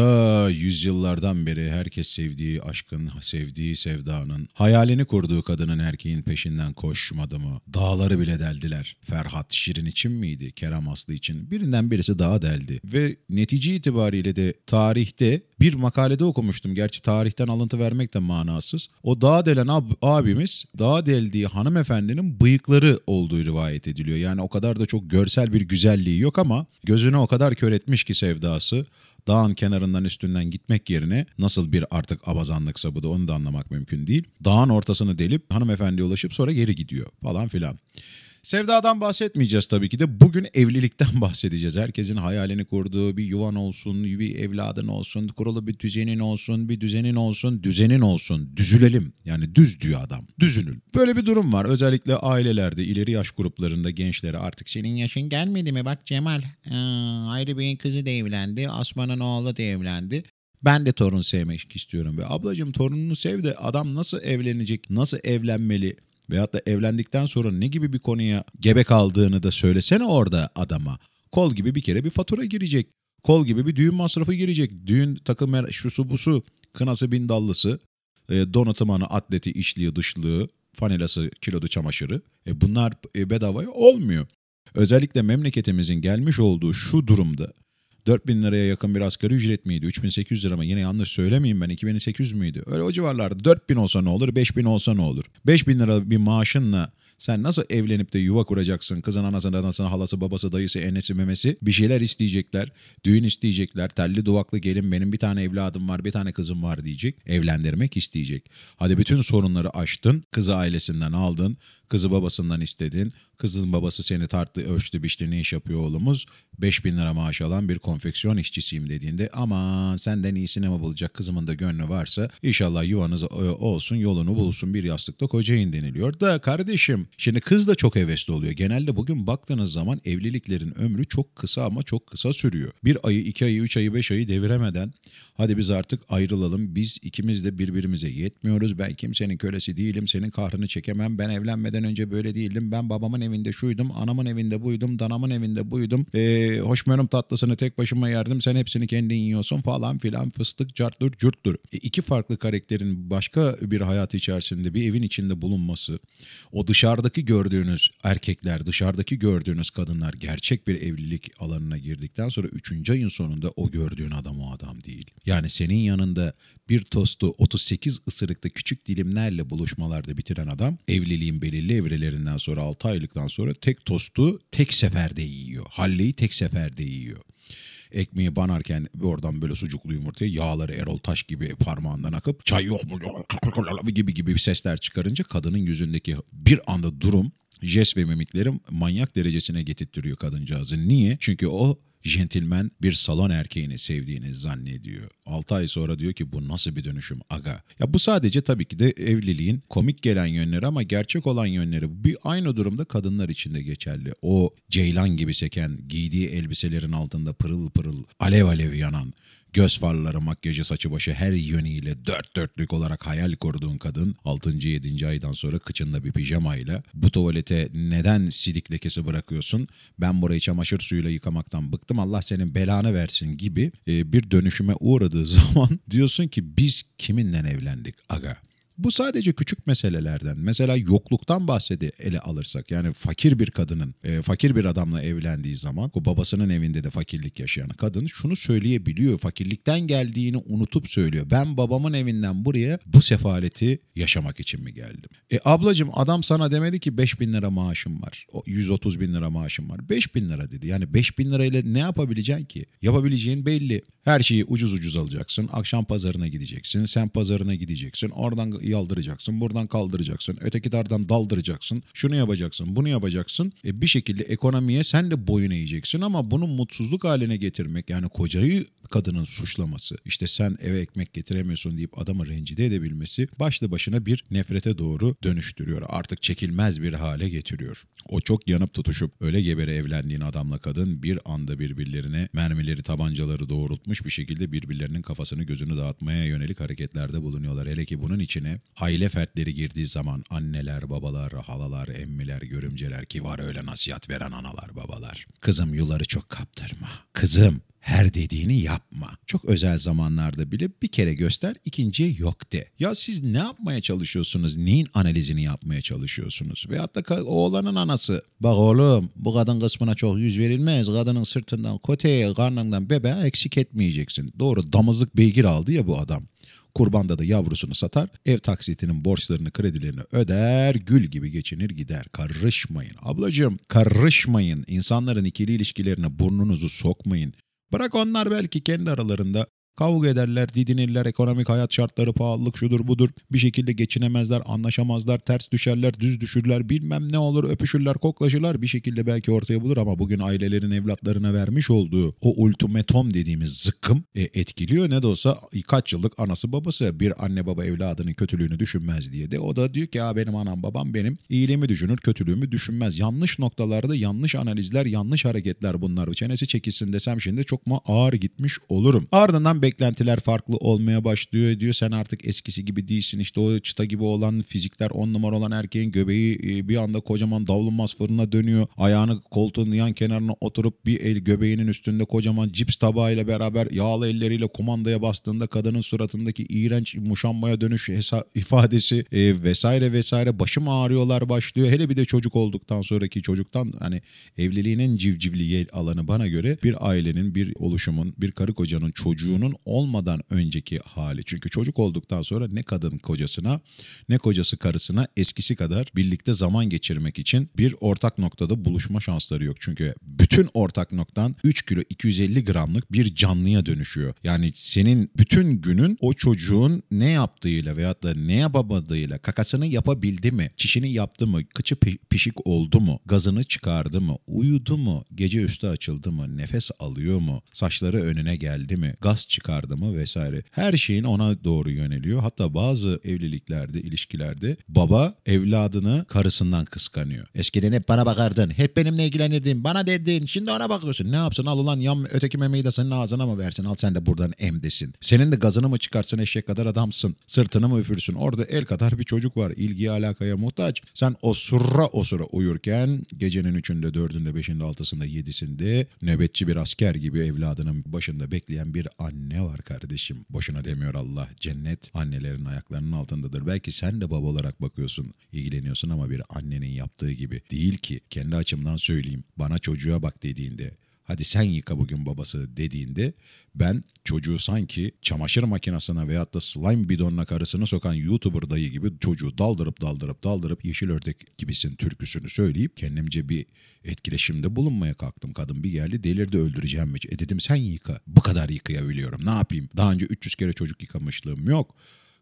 Ta yüzyıllardan beri herkes sevdiği aşkın, sevdiği sevdanın, hayalini kurduğu kadının erkeğin peşinden koşmadı mı? Dağları bile deldiler. Ferhat Şirin için miydi? Kerem Aslı için. Birinden birisi daha deldi. Ve netice itibariyle de tarihte bir makalede okumuştum. Gerçi tarihten alıntı vermek de manasız. O dağ delen ab- abimiz dağ deldiği hanımefendinin bıyıkları olduğu rivayet ediliyor. Yani o kadar da çok görsel bir güzelliği yok ama gözünü o kadar kör etmiş ki sevdası dağın kenarından üstünden gitmek yerine nasıl bir artık abazanlıksa bu da onu da anlamak mümkün değil. Dağın ortasını delip hanımefendiye ulaşıp sonra geri gidiyor falan filan. Sevdadan bahsetmeyeceğiz tabii ki de. Bugün evlilikten bahsedeceğiz. Herkesin hayalini kurduğu bir yuvan olsun, bir evladın olsun, kurulu bir düzenin olsun, bir düzenin olsun, düzenin olsun. Düzülelim. Yani düz diyor adam. Düzünün. Böyle bir durum var. Özellikle ailelerde, ileri yaş gruplarında gençlere artık senin yaşın gelmedi mi? Bak Cemal, aa, ayrı Bey'in kızı da evlendi, Asman'ın oğlu da evlendi. Ben de torun sevmek istiyorum. Ve ablacığım torununu sev de adam nasıl evlenecek, nasıl evlenmeli, veyahut da evlendikten sonra ne gibi bir konuya gebe kaldığını da söylesene orada adama. Kol gibi bir kere bir fatura girecek. Kol gibi bir düğün masrafı girecek. Düğün takım şusu busu, kınası bindallısı, e, donatmanı, atleti, içliği, dışlığı, fanelası, kilodu çamaşırı. E bunlar e, bedavaya olmuyor. Özellikle memleketimizin gelmiş olduğu şu durumda 4000 liraya yakın bir asgari ücret miydi? 3800 lira mı? Yine yanlış söylemeyeyim ben. 2800 müydü? Öyle o civarlarda 4000 olsa ne olur? 5000 olsa ne olur? 5000 lira bir maaşınla sen nasıl evlenip de yuva kuracaksın? Kızın anasını, anasını, halası, babası, dayısı, enesi, memesi bir şeyler isteyecekler. Düğün isteyecekler. Telli duvaklı gelin benim bir tane evladım var, bir tane kızım var diyecek. Evlendirmek isteyecek. Hadi bütün sorunları aştın. Kızı ailesinden aldın. Kızı babasından istedin. Kızın babası seni tarttı, ölçtü, biçti ne iş yapıyor oğlumuz? 5000 lira maaş alan bir konfeksiyon işçisiyim dediğinde ama senden iyisini mi bulacak kızımın da gönlü varsa inşallah yuvanız olsun yolunu bulsun bir yastıkta kocayın deniliyor. Da kardeşim şimdi kız da çok hevesli oluyor. Genelde bugün baktığınız zaman evliliklerin ömrü çok kısa ama çok kısa sürüyor. Bir ayı, iki ayı, üç ayı, beş ayı deviremeden hadi biz artık ayrılalım. Biz ikimiz de birbirimize yetmiyoruz. Ben kimsenin kölesi değilim. Senin kahrını çekemem. Ben evlenmeden önce böyle değildim. Ben babamın evinde şuydum, anamın evinde buydum, danamın evinde buydum. Ee, hoşmerum tatlısını tek başıma yerdim. Sen hepsini kendin yiyorsun falan filan fıstık, carttır, curttur. E, iki farklı karakterin başka bir hayat içerisinde bir evin içinde bulunması, o dışarıdaki gördüğünüz erkekler, dışarıdaki gördüğünüz kadınlar gerçek bir evlilik alanına girdikten sonra üçüncü ayın sonunda o gördüğün adam o adam değil. Yani senin yanında bir tostu 38 ısırıkta küçük dilimlerle buluşmalarda bitiren adam evliliğin belirli evrelerinden sonra 6 aylıktan sonra tek tostu tek seferde yiyor. Halleyi tek seferde yiyor ekmeği banarken oradan böyle sucuklu yumurtaya yağları Erol Taş gibi parmağından akıp çay yok mu gibi gibi sesler çıkarınca kadının yüzündeki bir anda durum jest ve mimiklerim manyak derecesine getirtiyor kadıncağızı. Niye? Çünkü o jentilmen bir salon erkeğini sevdiğini zannediyor. 6 ay sonra diyor ki bu nasıl bir dönüşüm aga. Ya bu sadece tabii ki de evliliğin komik gelen yönleri ama gerçek olan yönleri. Bir aynı durumda kadınlar için de geçerli. O ceylan gibi seken, giydiği elbiselerin altında pırıl pırıl alev alev yanan, göz farları, makyajı, saçı başı her yönüyle dört dörtlük olarak hayal kurduğun kadın 6. 7. aydan sonra kıçında bir pijamayla bu tuvalete neden sidik lekesi bırakıyorsun? Ben burayı çamaşır suyuyla yıkamaktan bıktım Allah senin belanı versin gibi e, bir dönüşüme uğradığı zaman diyorsun ki biz kiminle evlendik aga? Bu sadece küçük meselelerden. Mesela yokluktan bahsedi ele alırsak. Yani fakir bir kadının, e, fakir bir adamla evlendiği zaman o babasının evinde de fakirlik yaşayan kadın şunu söyleyebiliyor. Fakirlikten geldiğini unutup söylüyor. Ben babamın evinden buraya bu sefaleti yaşamak için mi geldim? E ablacığım adam sana demedi ki 5 bin lira maaşım var. 130 bin lira maaşım var. 5 bin lira dedi. Yani 5 bin lirayla ne yapabileceksin ki? Yapabileceğin belli. Her şeyi ucuz ucuz alacaksın. Akşam pazarına gideceksin. Sen pazarına gideceksin. Oradan yaldıracaksın. Buradan kaldıracaksın. Ötekilerden daldıracaksın. Şunu yapacaksın. Bunu yapacaksın. E bir şekilde ekonomiye sen de boyun eğeceksin ama bunu mutsuzluk haline getirmek yani kocayı kadının suçlaması işte sen eve ekmek getiremiyorsun deyip adamı rencide edebilmesi başlı başına bir nefrete doğru dönüştürüyor. Artık çekilmez bir hale getiriyor. O çok yanıp tutuşup öyle gebere evlendiğin adamla kadın bir anda birbirlerine mermileri tabancaları doğrultmuş bir şekilde birbirlerinin kafasını gözünü dağıtmaya yönelik hareketlerde bulunuyorlar. Hele ki bunun içine aile fertleri girdiği zaman anneler, babalar, halalar, emmiler, görümceler ki var öyle nasihat veren analar, babalar. Kızım yuları çok kaptırma. Kızım Her dediğini yapma. Çok özel zamanlarda bile bir kere göster, ikinciye yok de. Ya siz ne yapmaya çalışıyorsunuz? Neyin analizini yapmaya çalışıyorsunuz? Veyahut da oğlanın anası. Bak oğlum bu kadın kısmına çok yüz verilmez. Kadının sırtından koteye, karnından bebeğe eksik etmeyeceksin. Doğru damızlık beygir aldı ya bu adam. Kurbanda da yavrusunu satar, ev taksitinin borçlarını, kredilerini öder, gül gibi geçinir gider. Karışmayın. Ablacığım karışmayın. İnsanların ikili ilişkilerine burnunuzu sokmayın. Bırak onlar belki kendi aralarında Kavga ederler, didinirler, ekonomik hayat şartları pahalılık şudur budur. Bir şekilde geçinemezler, anlaşamazlar, ters düşerler, düz düşürler, bilmem ne olur, öpüşürler, koklaşırlar. Bir şekilde belki ortaya bulur ama bugün ailelerin evlatlarına vermiş olduğu o ultimatom dediğimiz zıkkım e, etkiliyor. Ne de olsa kaç yıllık anası babası bir anne baba evladının kötülüğünü düşünmez diye de o da diyor ki ya benim anam babam benim iyiliğimi düşünür, kötülüğümü düşünmez. Yanlış noktalarda yanlış analizler, yanlış hareketler bunlar. Çenesi çekilsin desem şimdi çok mu ağır gitmiş olurum. Ardından beklentiler farklı olmaya başlıyor diyor. Sen artık eskisi gibi değilsin. İşte o çıta gibi olan fizikler on numara olan erkeğin göbeği e, bir anda kocaman davulunmaz fırına dönüyor. Ayağını koltuğun yan kenarına oturup bir el göbeğinin üstünde kocaman cips tabağıyla beraber yağlı elleriyle kumandaya bastığında kadının suratındaki iğrenç muşanmaya dönüş hesa- ifadesi e, vesaire vesaire başım ağrıyorlar başlıyor. Hele bir de çocuk olduktan sonraki çocuktan hani evliliğinin civcivli alanı bana göre bir ailenin, bir oluşumun, bir karı kocanın çocuğunun olmadan önceki hali. Çünkü çocuk olduktan sonra ne kadın kocasına ne kocası karısına eskisi kadar birlikte zaman geçirmek için bir ortak noktada buluşma şansları yok. Çünkü bütün ortak noktan 3 kilo 250 gramlık bir canlıya dönüşüyor. Yani senin bütün günün o çocuğun ne yaptığıyla veyahut da ne yapamadığıyla kakasını yapabildi mi? Çişini yaptı mı? Kıçı pişik oldu mu? Gazını çıkardı mı? Uyudu mu? Gece üstü açıldı mı? Nefes alıyor mu? Saçları önüne geldi mi? Gaz çıkardı çıkardı vesaire. Her şeyin ona doğru yöneliyor. Hatta bazı evliliklerde, ilişkilerde baba evladını karısından kıskanıyor. Eskiden hep bana bakardın, hep benimle ilgilenirdin, bana derdin, şimdi ona bakıyorsun. Ne yapsın al ulan yam öteki memeyi de senin ağzına mı versin, al sen de buradan emdesin. Senin de gazını mı çıkarsın eşek kadar adamsın, sırtını mı üfürsün. Orada el kadar bir çocuk var, ilgiye alakaya muhtaç. Sen o surra o sıra uyurken gecenin üçünde, dördünde, beşinde, altısında, yedisinde nöbetçi bir asker gibi evladının başında bekleyen bir anne ne var kardeşim? Boşuna demiyor Allah. Cennet annelerin ayaklarının altındadır. Belki sen de baba olarak bakıyorsun, ilgileniyorsun ama bir annenin yaptığı gibi değil ki. Kendi açımdan söyleyeyim. Bana çocuğa bak dediğinde hadi sen yıka bugün babası dediğinde ben çocuğu sanki çamaşır makinesine veyahut da slime bidonuna karısını sokan YouTuber dayı gibi çocuğu daldırıp daldırıp daldırıp yeşil ördek gibisin türküsünü söyleyip kendimce bir etkileşimde bulunmaya kalktım. Kadın bir geldi delirdi öldüreceğim mi? E dedim sen yıka. Bu kadar yıkayabiliyorum ne yapayım? Daha önce 300 kere çocuk yıkamışlığım yok.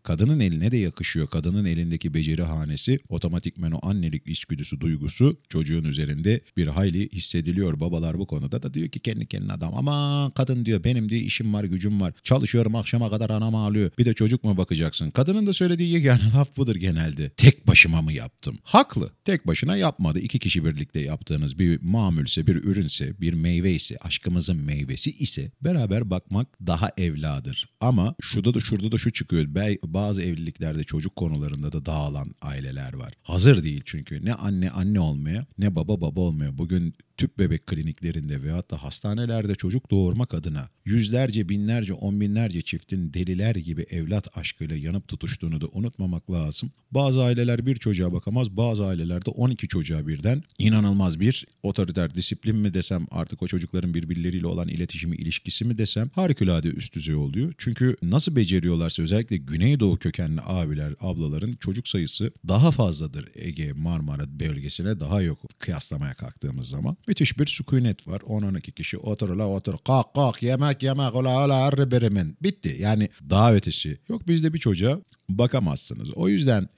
Kadının eline de yakışıyor. Kadının elindeki beceri hanesi otomatikmen o annelik içgüdüsü duygusu çocuğun üzerinde bir hayli hissediliyor. Babalar bu konuda da diyor ki kendi kendine adam ama kadın diyor benim diye işim var gücüm var. Çalışıyorum akşama kadar anam ağlıyor. Bir de çocuk mu bakacaksın? Kadının da söylediği yegane laf budur genelde. Tek başıma mı yaptım? Haklı. Tek başına yapmadı. İki kişi birlikte yaptığınız bir mamülse, bir ürünse, bir meyve ise, aşkımızın meyvesi ise beraber bakmak daha evladır. Ama şurada da şurada da şu çıkıyor bazı evliliklerde çocuk konularında da dağılan aileler var. Hazır değil çünkü ne anne anne olmaya ne baba baba olmuyor. Bugün tüp bebek kliniklerinde veyahut da hastanelerde çocuk doğurmak adına yüzlerce, binlerce, on binlerce çiftin deliler gibi evlat aşkıyla yanıp tutuştuğunu da unutmamak lazım. Bazı aileler bir çocuğa bakamaz, bazı ailelerde 12 çocuğa birden inanılmaz bir otoriter disiplin mi desem artık o çocukların birbirleriyle olan iletişimi, ilişkisi mi desem harikulade üst düzey oluyor. Çünkü nasıl beceriyorlarsa özellikle Güneydoğu kökenli abiler, ablaların çocuk sayısı daha fazladır Ege, Marmara bölgesine daha yok kıyaslamaya kalktığımız zaman. Müthiş bir sükunet var. 10-12 kişi otur la otur kalk kalk yemek yemek ola ola arı birimin. Bitti. Yani daha ötesi. Yok bizde bir çocuğa bakamazsınız. O yüzden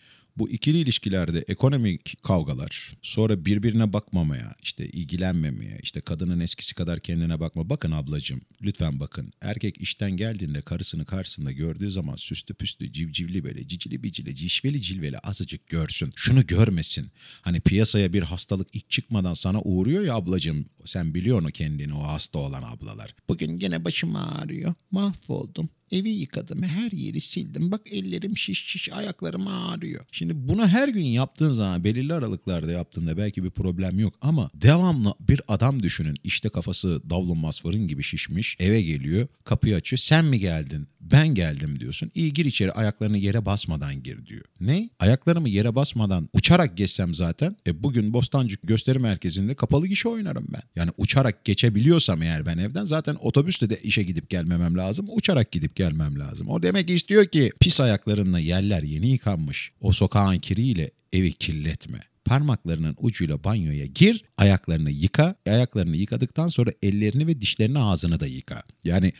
bu ikili ilişkilerde ekonomik kavgalar, sonra birbirine bakmamaya, işte ilgilenmemeye, işte kadının eskisi kadar kendine bakma. Bakın ablacığım, lütfen bakın. Erkek işten geldiğinde karısını karşısında gördüğü zaman süslü püslü, civcivli böyle, cicili bicili, cişveli cilveli azıcık görsün. Şunu görmesin. Hani piyasaya bir hastalık ilk çıkmadan sana uğruyor ya ablacığım. Sen biliyorsun kendini o hasta olan ablalar. Bugün gene başım ağrıyor. Mahvoldum Evi yıkadım, her yeri sildim. Bak ellerim şiş şiş, ayaklarım ağrıyor. Şimdi bunu her gün yaptığın zaman belirli aralıklarda yaptığında belki bir problem yok ama devamlı bir adam düşünün. İşte kafası davlumbaz fırın gibi şişmiş. Eve geliyor, kapıyı açıyor. Sen mi geldin? Ben geldim diyorsun. İyi gir içeri ayaklarını yere basmadan gir diyor. Ne? Ayaklarımı yere basmadan uçarak geçsem zaten e bugün Bostancı gösteri merkezinde kapalı gişe oynarım ben. Yani uçarak geçebiliyorsam eğer ben evden zaten otobüsle de işe gidip gelmemem lazım. Uçarak gidip gelmem lazım. O demek istiyor ki pis ayaklarınla yerler yeni yıkanmış. O sokağın kiriyle evi kirletme parmaklarının ucuyla banyoya gir, ayaklarını yıka. Ayaklarını yıkadıktan sonra ellerini ve dişlerini ağzını da yıka. Yani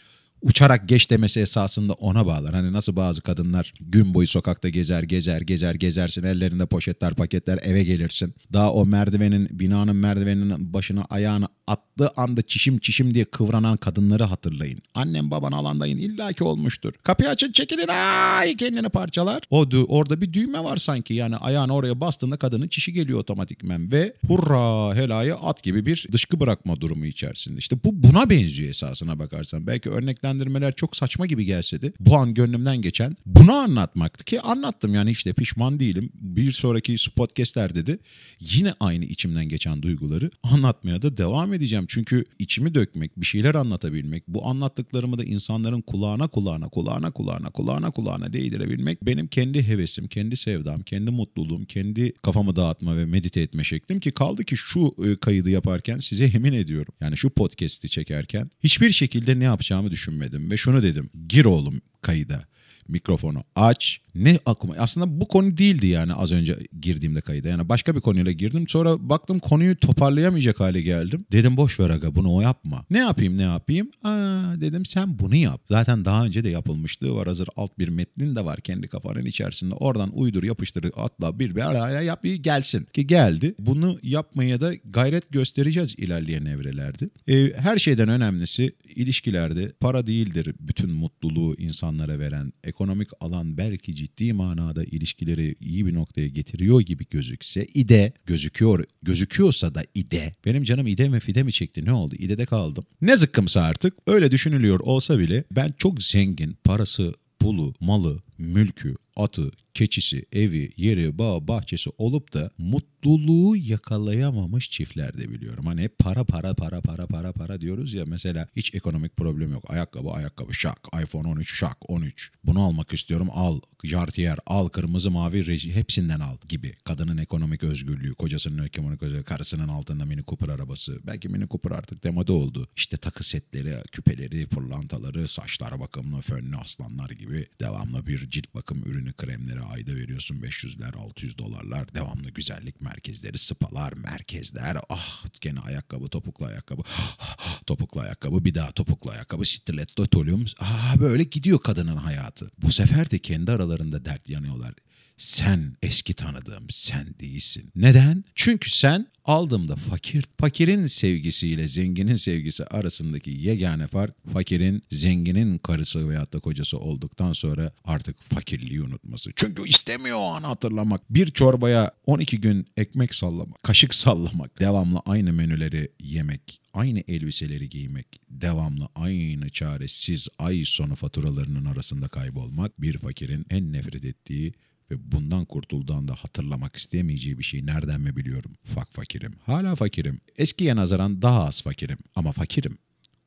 uçarak geç demesi esasında ona bağlar. Hani nasıl bazı kadınlar gün boyu sokakta gezer gezer gezer gezersin ellerinde poşetler paketler eve gelirsin. Daha o merdivenin binanın merdiveninin başına ayağını attığı anda çişim çişim diye kıvranan kadınları hatırlayın. Annem baban alandayın illaki olmuştur. Kapıyı açın çekilin ay kendini parçalar. O orada bir düğme var sanki yani ayağını oraya bastığında kadının çişi geliyor otomatikmen ve hurra helaya at gibi bir dışkı bırakma durumu içerisinde. İşte bu buna benziyor esasına bakarsan. Belki örneklendirmeler çok saçma gibi gelse de bu an gönlümden geçen bunu anlatmaktı ki anlattım yani işte pişman değilim. Bir sonraki podcastlerde de yine aynı içimden geçen duyguları anlatmaya da devam edeceğim. Çünkü içimi dökmek, bir şeyler anlatabilmek, bu anlattıklarımı da insanların kulağına kulağına, kulağına kulağına, kulağına kulağına değdirebilmek benim kendi hevesim, kendi sevdam, kendi mutluluğum, kendi kafamı dağıtma ve medite etme şeklim ki kaldı ki şu e, kaydı yaparken size yemin ediyorum. Yani şu podcast'i çekerken hiçbir şekilde ne yapacağımı düşünmedim ve şunu dedim. Gir oğlum kayıda mikrofonu aç. Ne akıma aslında bu konu değildi yani az önce girdiğimde kayıda. Yani başka bir konuyla girdim. Sonra baktım konuyu toparlayamayacak hale geldim. Dedim boş ver aga bunu o yapma. Ne yapayım ne yapayım? Aa dedim sen bunu yap. Zaten daha önce de yapılmışlığı var. Hazır alt bir metnin de var kendi kafanın içerisinde. Oradan uydur yapıştır atla bir bir araya yap bir gelsin. Ki geldi. Bunu yapmaya da gayret göstereceğiz ilerleyen evrelerde. Ee, her şeyden önemlisi ilişkilerde para değildir bütün mutluluğu insanlara veren ekonomik alan belki ciddi manada ilişkileri iyi bir noktaya getiriyor gibi gözükse ide gözüküyor gözüküyorsa da ide. Benim canım ide mi fide mi çekti? Ne oldu? İde'de kaldım. Ne zıkkımsa artık öyle düşünülüyor olsa bile ben çok zengin parası pulu, malı, mülkü, atı, keçisi, evi, yeri, bağ, bahçesi olup da mutluluğu yakalayamamış çiftler de biliyorum. Hani hep para para para para para para diyoruz ya mesela hiç ekonomik problem yok. Ayakkabı ayakkabı şak, iPhone 13 şak 13. Bunu almak istiyorum al. Jartier al, kırmızı mavi reji hepsinden al gibi. Kadının ekonomik özgürlüğü, kocasının ekonomik özgürlüğü, karısının altında Mini Cooper arabası. Belki Mini Cooper artık demode oldu. İşte takı setleri, küpeleri, pırlantaları, saçlar bakımlı, fönlü aslanlar gibi devamlı bir cilt bakım ürünü kremleri ayda veriyorsun 500'ler 600 dolarlar. Devamlı güzellik merkezleri, spalar, merkezler. Ah gene ayakkabı, topuklu ayakkabı. topuklu ayakkabı, bir daha topuklu ayakkabı, stiletto, tolium. Ah böyle gidiyor kadının hayatı. Bu sefer de kendi aralarında dert yanıyorlar. Sen eski tanıdığım sen değilsin. Neden? Çünkü sen aldığımda fakir, fakirin sevgisiyle zenginin sevgisi arasındaki yegane fark fakirin zenginin karısı veyahut da kocası olduktan sonra artık fakirliği unutması. Çünkü istemiyor o an hatırlamak. Bir çorbaya 12 gün ekmek sallamak, kaşık sallamak, devamlı aynı menüleri yemek, aynı elbiseleri giymek, devamlı aynı çaresiz ay sonu faturalarının arasında kaybolmak bir fakirin en nefret ettiği ve bundan kurtulduğunda hatırlamak isteyemeyeceği bir şey nereden mi biliyorum? Fak fakirim. Hala fakirim. Eskiye nazaran daha az fakirim ama fakirim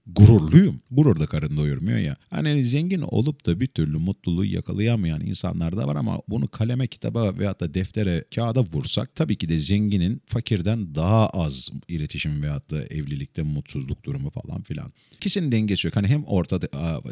gururluyum. Gurur da karın doyurmuyor ya. Hani zengin olup da bir türlü mutluluğu yakalayamayan insanlar da var ama bunu kaleme, kitaba veyahut da deftere, kağıda vursak tabii ki de zenginin fakirden daha az iletişim veyahut da evlilikte mutsuzluk durumu falan filan. İkisinin dengesi yok. Hani hem ortada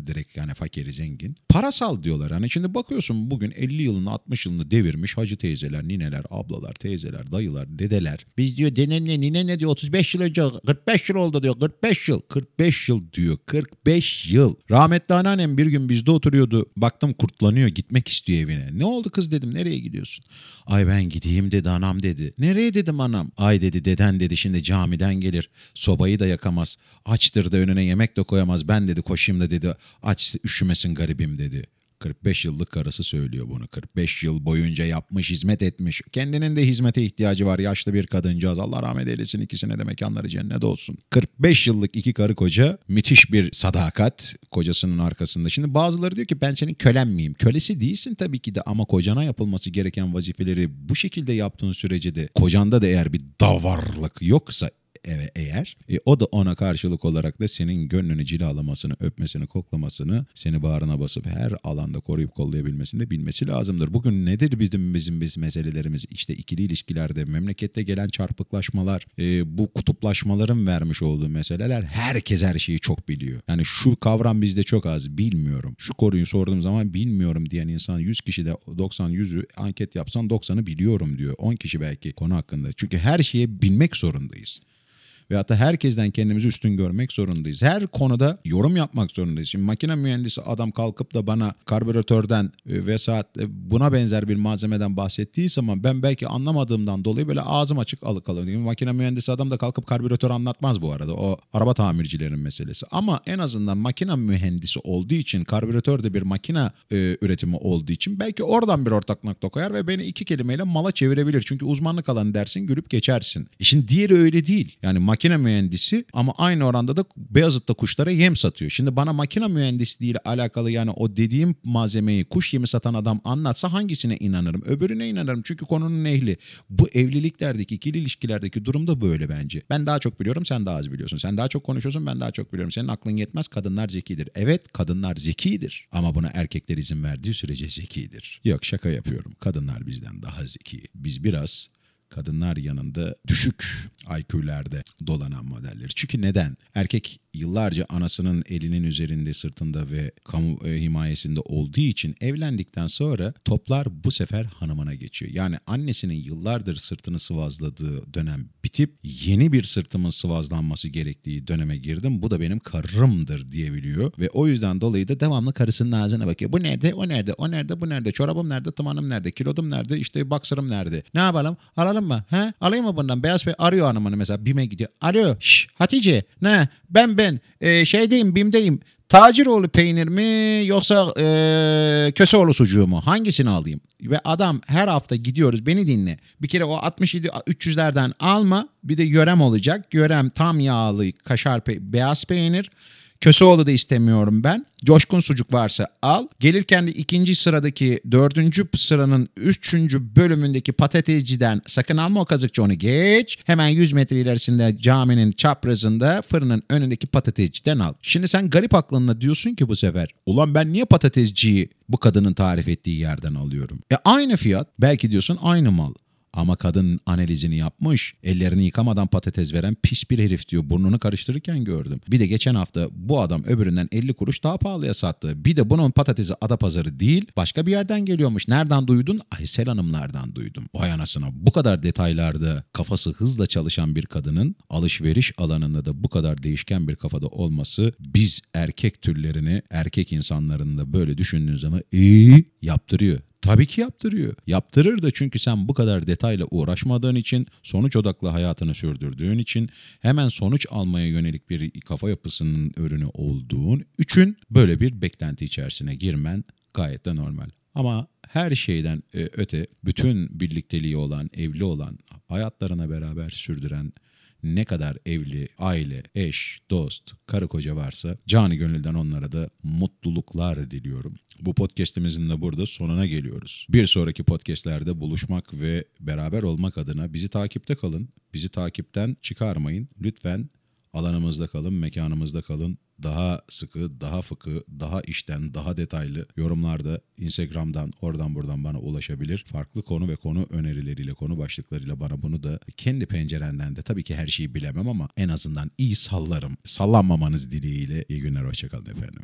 direkt yani fakiri zengin. Parasal diyorlar. Hani şimdi bakıyorsun bugün 50 yılını 60 yılını devirmiş hacı teyzeler, nineler, ablalar, teyzeler, dayılar, dedeler. Biz diyor denenle nine ne diyor 35 yıl önce 45 yıl oldu diyor 45 yıl 45 yıl diyor. 45 yıl. Rahmetli anneannem bir gün bizde oturuyordu. Baktım kurtlanıyor gitmek istiyor evine. Ne oldu kız dedim nereye gidiyorsun? Ay ben gideyim dedi anam dedi. Nereye dedim anam? Ay dedi deden dedi şimdi camiden gelir. Sobayı da yakamaz. Açtır da önüne yemek de koyamaz. Ben dedi koşayım da dedi aç üşümesin garibim dedi. 45 yıllık karısı söylüyor bunu. 45 yıl boyunca yapmış, hizmet etmiş. Kendinin de hizmete ihtiyacı var. Yaşlı bir kadıncağız. Allah rahmet eylesin ikisine de mekanları cennet olsun. 45 yıllık iki karı koca müthiş bir sadakat kocasının arkasında. Şimdi bazıları diyor ki ben senin kölen miyim? Kölesi değilsin tabii ki de ama kocana yapılması gereken vazifeleri bu şekilde yaptığın sürece de kocanda da eğer bir davarlık yoksa eve eğer e, o da ona karşılık olarak da senin gönlünü cilalamasını, öpmesini, koklamasını, seni bağrına basıp her alanda koruyup kollayabilmesini de bilmesi lazımdır. Bugün nedir bizim bizim biz meselelerimiz? İşte ikili ilişkilerde memlekette gelen çarpıklaşmalar, e, bu kutuplaşmaların vermiş olduğu meseleler herkes her şeyi çok biliyor. Yani şu kavram bizde çok az bilmiyorum. Şu konuyu sorduğum zaman bilmiyorum diyen insan 100 kişide 90 100'ü anket yapsan 90'ı biliyorum diyor. 10 kişi belki konu hakkında. Çünkü her şeye bilmek zorundayız veyahut da herkesten kendimizi üstün görmek zorundayız. Her konuda yorum yapmak zorundayız. Şimdi makine mühendisi adam kalkıp da bana karbüratörden e, ve saat e, buna benzer bir malzemeden bahsettiği zaman ben belki anlamadığımdan dolayı böyle ağzım açık alık alıyorum. Makine mühendisi adam da kalkıp karbüratör anlatmaz bu arada. O araba tamircilerinin meselesi. Ama en azından makine mühendisi olduğu için karbüratör de bir makine e, üretimi olduğu için belki oradan bir ortak nokta koyar ve beni iki kelimeyle mala çevirebilir. Çünkü uzmanlık alanı dersin gülüp geçersin. İşin diğeri öyle değil. Yani makine mühendisi ama aynı oranda da Beyazıt'ta kuşlara yem satıyor. Şimdi bana makine mühendisliği ile alakalı yani o dediğim malzemeyi kuş yemi satan adam anlatsa hangisine inanırım? Öbürüne inanırım çünkü konunun ehli. Bu evliliklerdeki, ikili ilişkilerdeki durum da böyle bence. Ben daha çok biliyorum, sen daha az biliyorsun. Sen daha çok konuşuyorsun, ben daha çok biliyorum. Senin aklın yetmez, kadınlar zekidir. Evet, kadınlar zekidir. Ama buna erkekler izin verdiği sürece zekidir. Yok şaka yapıyorum. Kadınlar bizden daha zeki. Biz biraz kadınlar yanında düşük IQ'lerde dolanan modeller. Çünkü neden? Erkek yıllarca anasının elinin üzerinde, sırtında ve kamu e, himayesinde olduğu için evlendikten sonra toplar bu sefer hanımına geçiyor. Yani annesinin yıllardır sırtını sıvazladığı dönem bitip yeni bir sırtımın sıvazlanması gerektiği döneme girdim. Bu da benim karımdır diyebiliyor ve o yüzden dolayı da devamlı karısının ağzına bakıyor. Bu nerede? O nerede? O nerede? Bu nerede? Çorabım nerede? Tımanım nerede? Kilodum nerede? İşte baksırım nerede? Ne yapalım? Alalım mı? He? Alayım mı bundan? Beyaz Bey arıyor hanımını mesela BİM'e gidiyor. Alo şş Hatice ne? Ben ben e, şeydeyim BİM'deyim. Taciroğlu peynir mi yoksa e, Köseoğlu sucuğu mu? Hangisini alayım? Ve adam her hafta gidiyoruz beni dinle. Bir kere o 67 300'lerden alma bir de yörem olacak. Yörem tam yağlı kaşar pe beyaz peynir. Köseoğlu da istemiyorum ben. Coşkun sucuk varsa al. Gelirken de ikinci sıradaki dördüncü sıranın üçüncü bölümündeki patatesciden sakın alma o kazıkçı onu geç. Hemen 100 metre ilerisinde caminin çaprazında fırının önündeki patatesciden al. Şimdi sen garip aklınla diyorsun ki bu sefer ulan ben niye patatesciyi bu kadının tarif ettiği yerden alıyorum? E aynı fiyat belki diyorsun aynı mal. Ama kadın analizini yapmış. Ellerini yıkamadan patates veren pis bir herif diyor. Burnunu karıştırırken gördüm. Bir de geçen hafta bu adam öbüründen 50 kuruş daha pahalıya sattı. Bir de bunun patatesi Adapazarı değil başka bir yerden geliyormuş. Nereden duydun? Aysel Hanımlardan duydum. Vay anasına bu kadar detaylarda kafası hızla çalışan bir kadının alışveriş alanında da bu kadar değişken bir kafada olması biz erkek türlerini erkek insanların da böyle düşündüğün zaman iyi yaptırıyor. Tabii ki yaptırıyor. Yaptırır da çünkü sen bu kadar detayla uğraşmadığın için, sonuç odaklı hayatını sürdürdüğün için, hemen sonuç almaya yönelik bir kafa yapısının ürünü olduğun için böyle bir beklenti içerisine girmen gayet de normal. Ama her şeyden e, öte bütün birlikteliği olan, evli olan, hayatlarına beraber sürdüren ne kadar evli, aile, eş, dost, karı koca varsa cani gönülden onlara da mutluluklar diliyorum. Bu podcast'imizin de burada sonuna geliyoruz. Bir sonraki podcast'lerde buluşmak ve beraber olmak adına bizi takipte kalın. Bizi takipten çıkarmayın. Lütfen alanımızda kalın, mekanımızda kalın daha sıkı, daha fıkı, daha işten, daha detaylı yorumlarda Instagram'dan oradan buradan bana ulaşabilir. Farklı konu ve konu önerileriyle, konu başlıklarıyla bana bunu da kendi pencerenden de tabii ki her şeyi bilemem ama en azından iyi sallarım. Sallanmamanız dileğiyle iyi günler, hoşçakalın efendim.